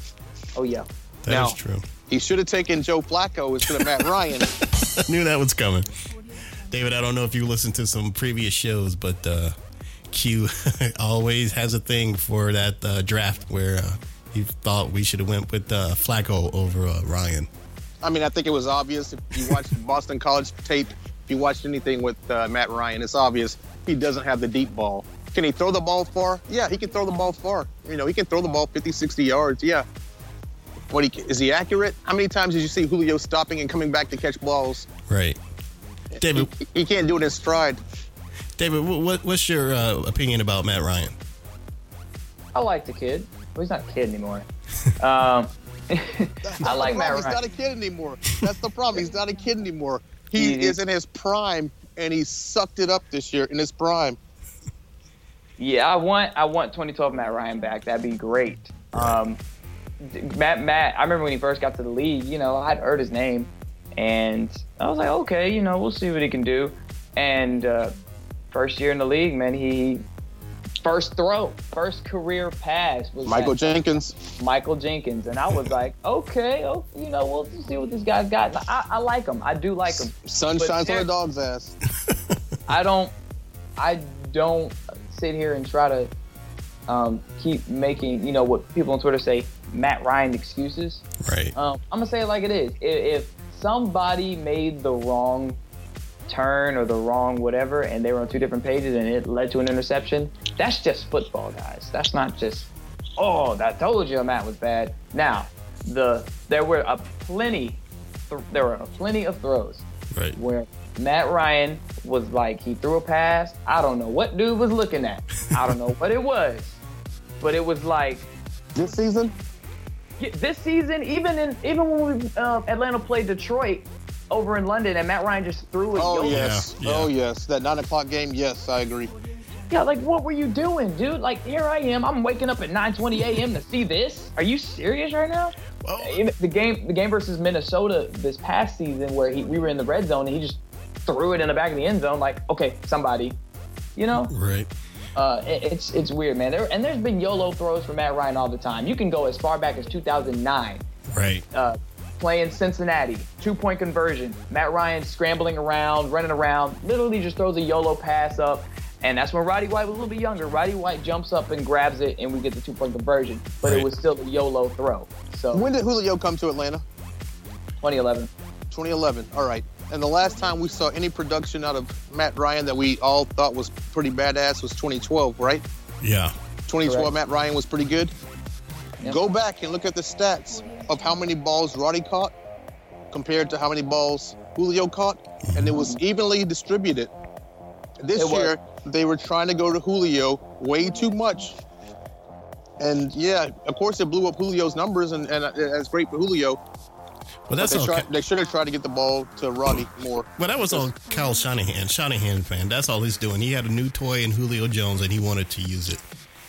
Oh yeah. That is Now- true. He should have taken Joe Flacco instead of Matt Ryan. I knew that was coming. David, I don't know if you listened to some previous shows, but uh, Q always has a thing for that uh, draft where uh, he thought we should have went with uh, Flacco over uh, Ryan. I mean, I think it was obvious if you watched Boston College tape, if you watched anything with uh, Matt Ryan, it's obvious he doesn't have the deep ball. Can he throw the ball far? Yeah, he can throw the ball far. You know, he can throw the ball 50, 60 yards. Yeah. But he, is he accurate? How many times did you see Julio stopping and coming back to catch balls? Right. David, He, he can't do it in stride. David, what, what's your uh, opinion about Matt Ryan? I like the kid. Well, he's not a kid anymore. um, I like Matt problem. He's not a kid anymore. That's the problem. He's not a kid anymore. He He- is in his prime, and he sucked it up this year in his prime. Yeah, I want I want 2012 Matt Ryan back. That'd be great. Um, Matt Matt, I remember when he first got to the league. You know, I'd heard his name, and I was like, okay, you know, we'll see what he can do. And uh, first year in the league, man, he first throw, first career pass was Michael Jenkins. Michael Jenkins, and I was like, okay, oh, you know, we'll see what this guy's got. I, I like him. I do like him. Sun shines on a dog's ass. I don't I don't sit here and try to um, keep making you know what people on Twitter say Matt Ryan excuses. Right. Um, I'm gonna say it like it is. If, if somebody made the wrong turn or the wrong whatever, and they were on two different pages, and it led to an interception, that's just football, guys. That's not just oh, that told you Matt was bad. Now, the there were a plenty, th- there were a plenty of throws Right. where Matt Ryan was like he threw a pass. I don't know what dude was looking at. I don't know what it was, but it was like This season? this season, even in even when we, uh, Atlanta played Detroit over in London, and Matt Ryan just threw it. Oh yes. Yeah, yeah. Oh yes. That nine o'clock game. Yes, I agree. yeah. Like, what were you doing, dude? Like, here I am. I'm waking up at 9:20 a.m. to see this. Are you serious right now? Well, the game, the game versus Minnesota this past season, where he, we were in the red zone, and he just threw it in the back of the end zone. Like, okay, somebody, you know. right. Uh, it- it's it's weird, man. There and there's been YOLO throws for Matt Ryan all the time. You can go as far back as 2009, Right. uh, playing Cincinnati, two point conversion. Matt Ryan scrambling around, running around, literally just throws a YOLO pass up, and that's when Roddy White was a little bit younger. Roddy White jumps up and grabs it, and we get the two point conversion. But Right. it was still a YOLO throw. So When did Julio come to Atlanta? 2011. 2011. All right. And the last time we saw any production out of Matt Ryan that we all thought was pretty badass was 2012, right? Yeah. 2012 Correct. Matt Ryan was pretty good. Yep. Go back and look at the stats of how many balls Roddy caught compared to how many balls Julio caught, and it was evenly distributed. This It was. year, they were trying to go to Julio way too much. And yeah, of course, it blew up Julio's numbers, and, and that's great for Julio. Well, that's they, all. try, Ca- they should have tried to get the ball to Roddy more. well, that was all Kyle Shanahan. Shanahan fan. That's all he's doing. He had a new toy in Julio Jones, and he wanted to use it.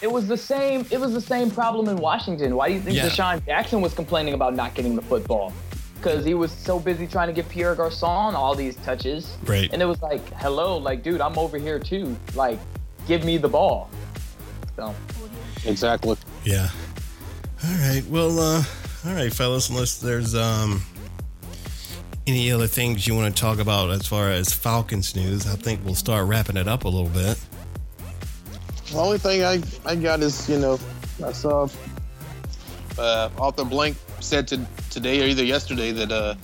It was the same. It was the same problem in Washington. Why do you think Yeah. DeSean Jackson was complaining about not getting the football? Because he was so busy trying to give Pierre Garcon all these touches. Right. And it was like, hello, like, dude, I'm over here too. Like, give me the ball. So Exactly. Yeah. All right. Well, uh, all right, fellas. Unless there's um any other things you want to talk about as far as Falcons news, I think we'll start wrapping it up a little bit. The only thing I, I got is, you know, I saw uh, Arthur Blank said to, today or either yesterday that uh,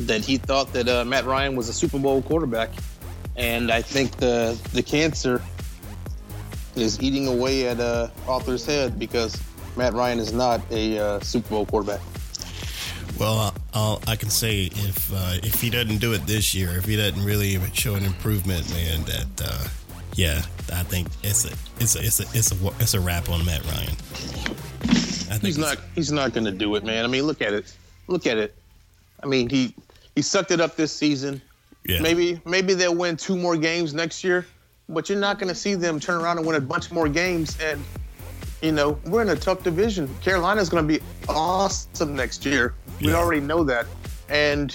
that he thought that uh, Matt Ryan was a Super Bowl quarterback, and I think the the cancer is eating away at uh, Arthur's head because Matt Ryan is not a uh, Super Bowl quarterback. Well, I'll, I can say if uh, if he doesn't do it this year, if he doesn't really show an improvement, man, that uh, yeah, I think it's a it's a it's a it's a it's a wrap on Matt Ryan. I think He's not. He's not going to do it, man. I mean, look at it. Look at it. I mean, he he sucked it up this season. Yeah. Maybe maybe they'll win two more games next year, but you're not going to see them turn around and win a bunch more games. And you know, we're in a tough division. Carolina's going to be awesome next year. We Yeah. already know that. And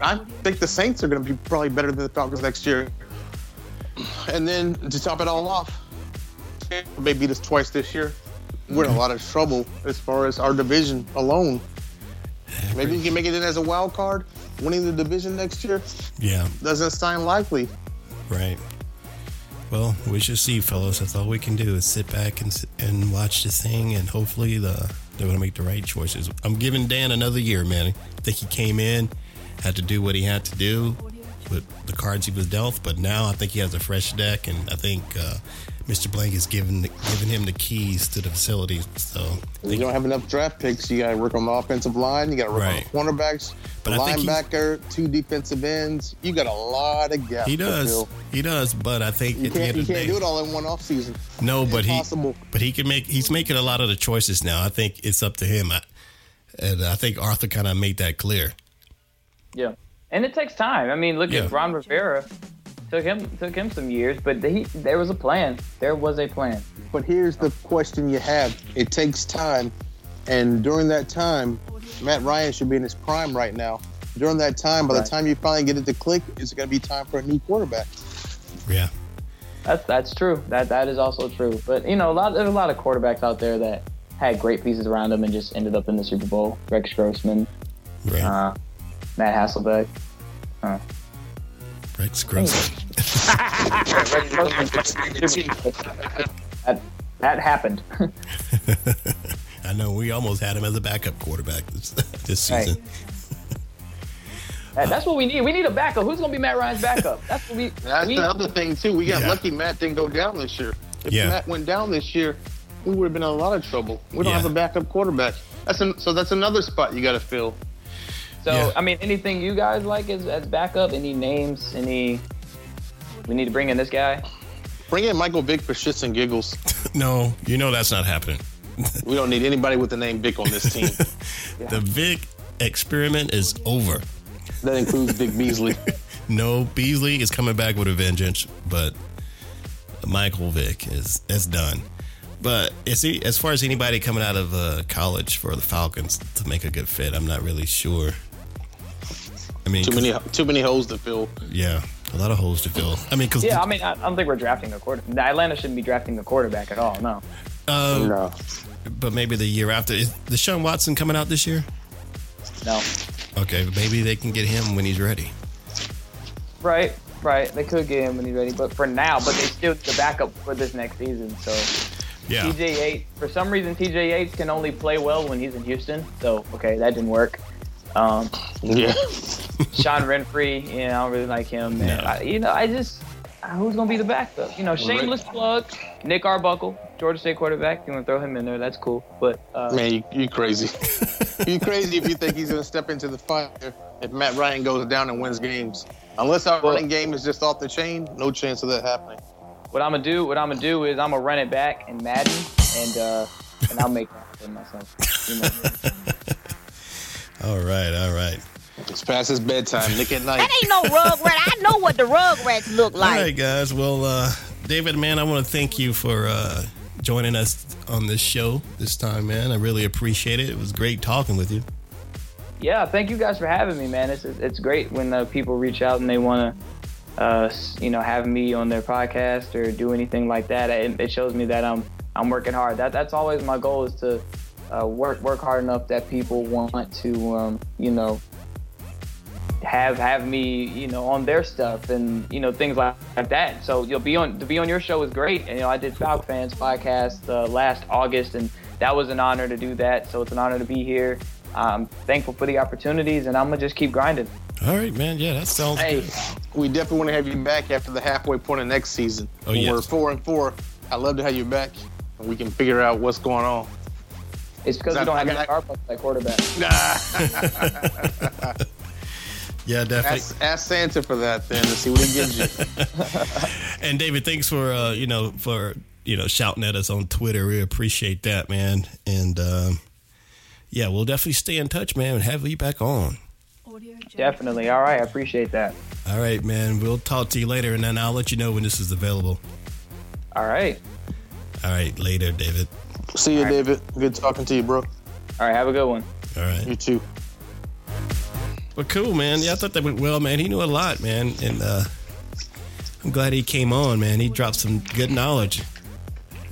I think the Saints are going to be probably better than the Falcons next year. And then to top it all off, they beat us twice this year. We're in a lot of trouble as far as our division alone. Maybe we can make it in as a wild card. Winning the division next year Yeah, doesn't sound likely. right. Well, we should see, fellas. That's all we can do is sit back and and watch this thing, and hopefully the they're to make the right choices. I'm giving Dan another year, man. I think he came in, had to do what he had to do with the cards he was dealt, but now I think he has a fresh deck, and I think uh, Mr. Blank is giving giving him the keys to the facility. So I You don't have enough draft picks. You got to work on the offensive line. You got to work Right. on the cornerbacks, But the I think linebacker, two defensive ends. You got a lot of gaps. he does, he does. But I think You at the can't, end you of the can't day, do it all in one offseason. No, but Impossible. he but he can make he's making a lot of the choices now. I think it's up to him. I, and I think Arthur kind of made that clear. Yeah, and it takes time. I mean, look Yeah. at Ron Rivera. Took him took him some years, but he, there was a plan. There was a plan. But here's the question you have: It takes time, and during that time, Matt Ryan should be in his prime right now. During that time, by Right. the time you finally get it to click, it's going to be time for a new quarterback. Yeah, That's that's true. That that is also true. But you know, a lot there's a lot of quarterbacks out there that had great pieces around them and just ended up in the Super Bowl. Rex Grossman, right. uh, Matt Hasselbeck. Rex Grossman. Rex Grossman. That that happened. I know we almost had him as a backup quarterback this, this season. That- that's what we need. We need a backup. Who's gonna be Matt Ryan's backup? That's what we. That's we the other thing too. We got Yeah. lucky Matt didn't go down this year. If Yeah. Matt went down this year, we would have been in a lot of trouble. We don't Yeah. have a backup quarterback. That's an, so that's another spot you got to fill. So Yeah. I mean, anything you guys like as, as backup? Any names? Any? We need to bring in this guy. Bring in Michael Vick for shits and giggles. No, you know that's not happening. We don't need anybody with the name Vick on this team. The Vic experiment is over. that includes Vic Beasley. No, Beasley is coming back with a vengeance, but Michael Vick is is done. But is he, as far as anybody coming out of uh, college for the Falcons to make a good fit, I'm not really sure. I mean, Too 'cause- many, too many holes to fill. yeah, a lot of holes to fill. I mean, because Yeah, I mean, I, I don't think we're drafting a quarterback. Atlanta shouldn't be drafting a quarterback at all. No. No. but maybe the year after is Deshaun Watson coming out this year? No. Okay, maybe they can get him when he's ready. Right. Right. They could get him when he's ready, but for now, but they still the backup for this next season. So Yeah, TJ Yates, for some reason, TJ Yates can only play well when he's in Houston. So okay, that didn't work. Um, Yeah. Sean Renfree, you know, I don't really like him. Man. No. I, you know, I just who's gonna be the backup? You know, shameless plug, Nick Arbuckle, Georgia State quarterback. You want to throw him in there? That's cool. But uh, Man, you, you crazy. you crazy if you think he's going to step into the fire if Matt Ryan goes down and wins games. Unless our Well- running game is just off the chain, no chance of that happening. what I'm gonna do, what I'm gonna do is I'm gonna run it back in Madden, and uh, and I'll make that for myself. You know. all right, all right. It's past his bedtime, Nick at Nite. That ain't no rug rat. I know what the rug rats look like. All right, guys. Well, uh, David, man, I want to thank you for uh, joining us on this show this time, man. I really appreciate it. It was great talking with you. Yeah, thank you guys for having me, man. It's it's great when uh, people reach out and they want to, uh, you know, have me on their podcast or do anything like that. It, it shows me that I'm I'm working hard. That that's always my goal is to uh, work work hard enough that people want to, um, you know, have have me, you know, on their stuff and you know things like, like that. So you'll be on to be on your show is great. And you know, I did Falcon Fans podcast uh, last August, and that was an honor to do that. So it's an honor to be here. I'm thankful for the opportunities, and I'm gonna just keep grinding. All right, man. Yeah, that sounds Hey, good. we definitely want to have you back after the halfway point of next season. Oh, when yes. We're four and four. I love to have you back, and we can figure out what's going on. It's because we I- don't I have got- any star players at quarterback. Yeah, definitely. Ask, ask Santa for that then to see what he gives you. And David, thanks for uh, you know for you know shouting at us on Twitter. We appreciate that, man. And um, yeah, we'll definitely stay in touch, man, and have you back on. Definitely. All right. I appreciate that. All right, man. We'll talk to you later, and then I'll let you know when this is available. All right. All right, later, David. see you, David. Good talking to you, bro. All right. Have a good one. All right. You too. Well, cool, man. Yeah, I thought that went well, man. He knew a lot, man, and uh, I'm glad he came on, man. He dropped some good knowledge.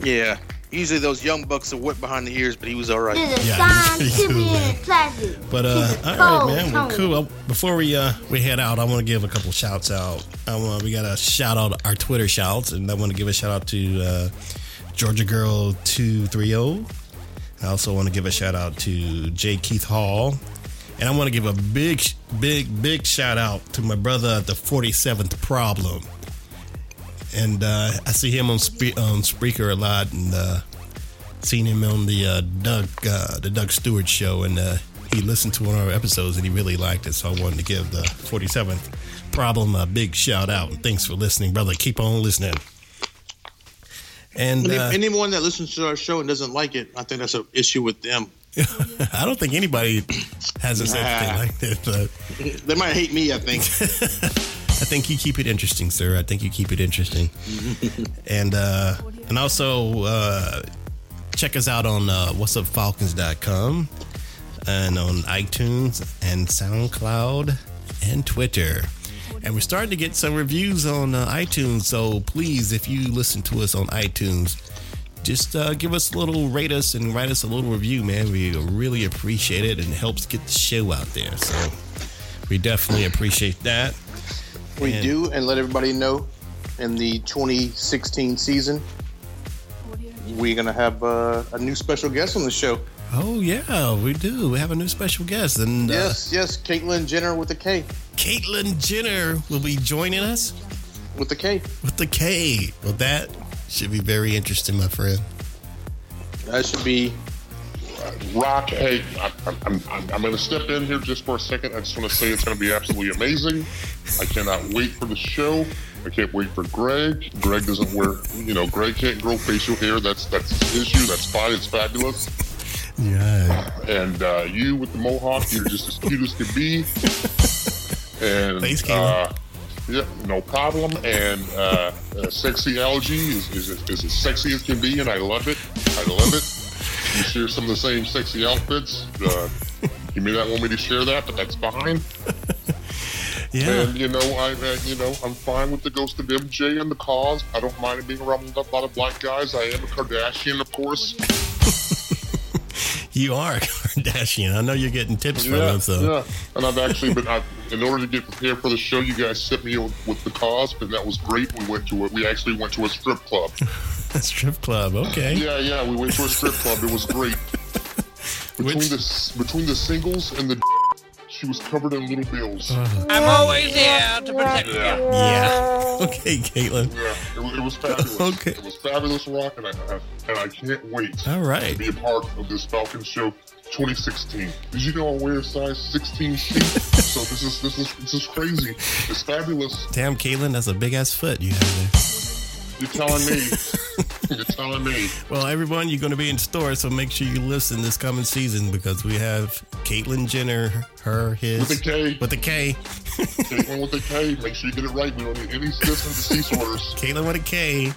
Yeah. Usually those young bucks are wet behind the ears, but he was all right. Yeah, Sean he's pretty cool, man. But uh, all right, man. Well, Tony. cool. Uh, Before we uh we head out, I want to give a couple shouts out. I want we got to shout out our Twitter shouts, and I want to give a shout out to uh, Georgia Girl two three zero. I also want to give a shout out to J Keith Hall, and I want to give a big, big, big shout out to my brother at the forty seventh Problem. And uh, I see him on Spe- on Spreaker a lot, and uh, seen him on the uh, Doug uh, the Doug Stewart show, and uh, he listened to one of our episodes and he really liked it. So I wanted to give the 47th problem a big shout out. And thanks for listening, brother. Keep on listening. And uh, anyone that listens to our show and doesn't like it, I think that's an issue with them. I don't think anybody hasn't said anything like that. But They might hate me, I think. I think you keep it interesting, sir. I think you keep it interesting. and uh, and also uh, check us out on uh, whatsupfalcons.com and on iTunes and SoundCloud and Twitter. And we're starting to get some reviews on uh, iTunes. So please, if you listen to us on iTunes, just uh, give us a little rate us and write us a little review, man. We really appreciate it and it helps get the show out there. So we definitely appreciate that. We And- do, and let everybody know in the 2016 season, we're going to have uh, a new special guest on the show. Oh yeah, we do. We have a new special guest, and uh, Yes, yes, Caitlyn Jenner with the K. Caitlyn Jenner will be joining us With the K. with the K. Well, that should be very interesting, my friend. That should be. Rock, hey, I- I'm, I'm, I'm, going to step in here just for a second. I just want to say it's going to be absolutely amazing. I cannot wait for the show. I can't wait for Greg. Greg doesn't wear, you know, Greg can't grow facial hair. That's that's his issue. That's fine. It's fabulous. Yeah, And uh, you with the mohawk, you're just as cute as can be. And Thanks, uh, yeah, no problem. And uh, uh, sexy algae is, is, is as sexy as can be, and I love it. I love it. You share some of the same sexy outfits. Uh, you may not want me to share that, but that's fine. yeah. And you know, I uh, you know I'm fine with the ghost of MJ and the cause. I don't mind it being around a lot of black guys. I am a Kardashian, of course. You are a Kardashian. I know you're getting tips from Yeah, him, so yeah. And I've actually been, I, in order to get prepared for the show, you guys sent me with, with the cause, and that was great. We went to it. We actually went to a strip club. A strip club. Okay. Yeah, yeah, we went to a strip club. It was great. Between Which- the between the singles and the, she was covered in little bills. Uh-huh. I'm always here to protect you. Yeah. Okay, Caitlyn. Yeah, it, was- it was fabulous. Okay. It was fabulous rock, and I, I and I can't wait All right. to be a part of this Falcon Show 2016. Did you know I wear a size 16 feet? so this is this is this is crazy. It's fabulous. Damn, Caitlyn, that's a big ass foot you have there. You're telling me. You're telling me. Well, everyone, you're going to be in store, so make sure you listen this coming season because we have Caitlyn Jenner, her, his. With a K. With a K. Caitlyn with a K. Make sure you get it right. We don't need any steps and cease orders. Caitlyn with a K.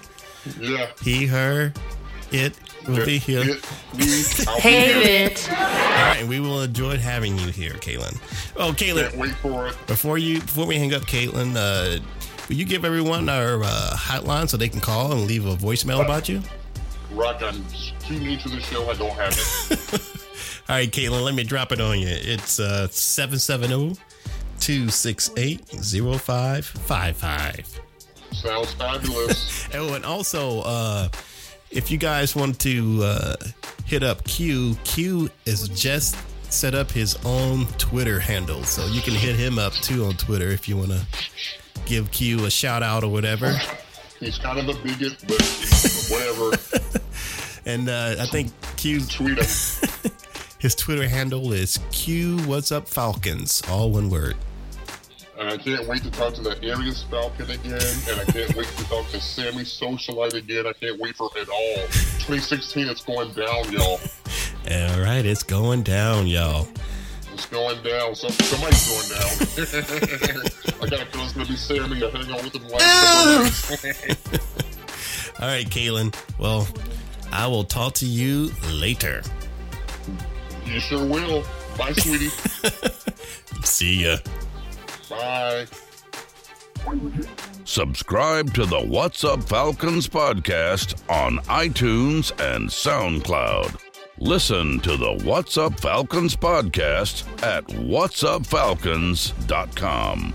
Yeah. He, her, it will be here. It, me, I'll be here. All right, we will enjoy having you here, Caitlyn. Oh, Caitlyn, Can't wait for it. before you before we hang up, Caitlyn, uh, will you give everyone our uh, hotline so they can call and leave a voicemail about you? Rock, I'm too new to the show. I don't have it. All right, Caitlyn, let me drop it on you. It's uh 770 268 0555. Sounds fabulous. Oh, and also, uh, if you guys want to uh, hit up Q, Q is just set up his own Twitter handle, so you can hit him up too on Twitter if you want to give Q a shout out or whatever. He's kind of a bigot, but Whatever. And uh, I think Q Tweet him. his Twitter handle is Q What's Up Falcons, all one word. And I can't wait to talk to the Arius Falcon again. And I can't wait to talk to Sammy Socialite again. I can't wait for it all. 2016, it's going down, y'all. All right, it's going down, y'all. It's going down. Some, somebody's going down. I got a feeling it's going to be Sammy. I hang out with him like couple weeks. All right, Kaylin. Well, I will talk to you later. You sure will. Bye, sweetie. See ya. Bye. Subscribe to the What's Up Falcons podcast on iTunes and SoundCloud. Listen to the What's Up Falcons podcast at whatsupfalcons.com.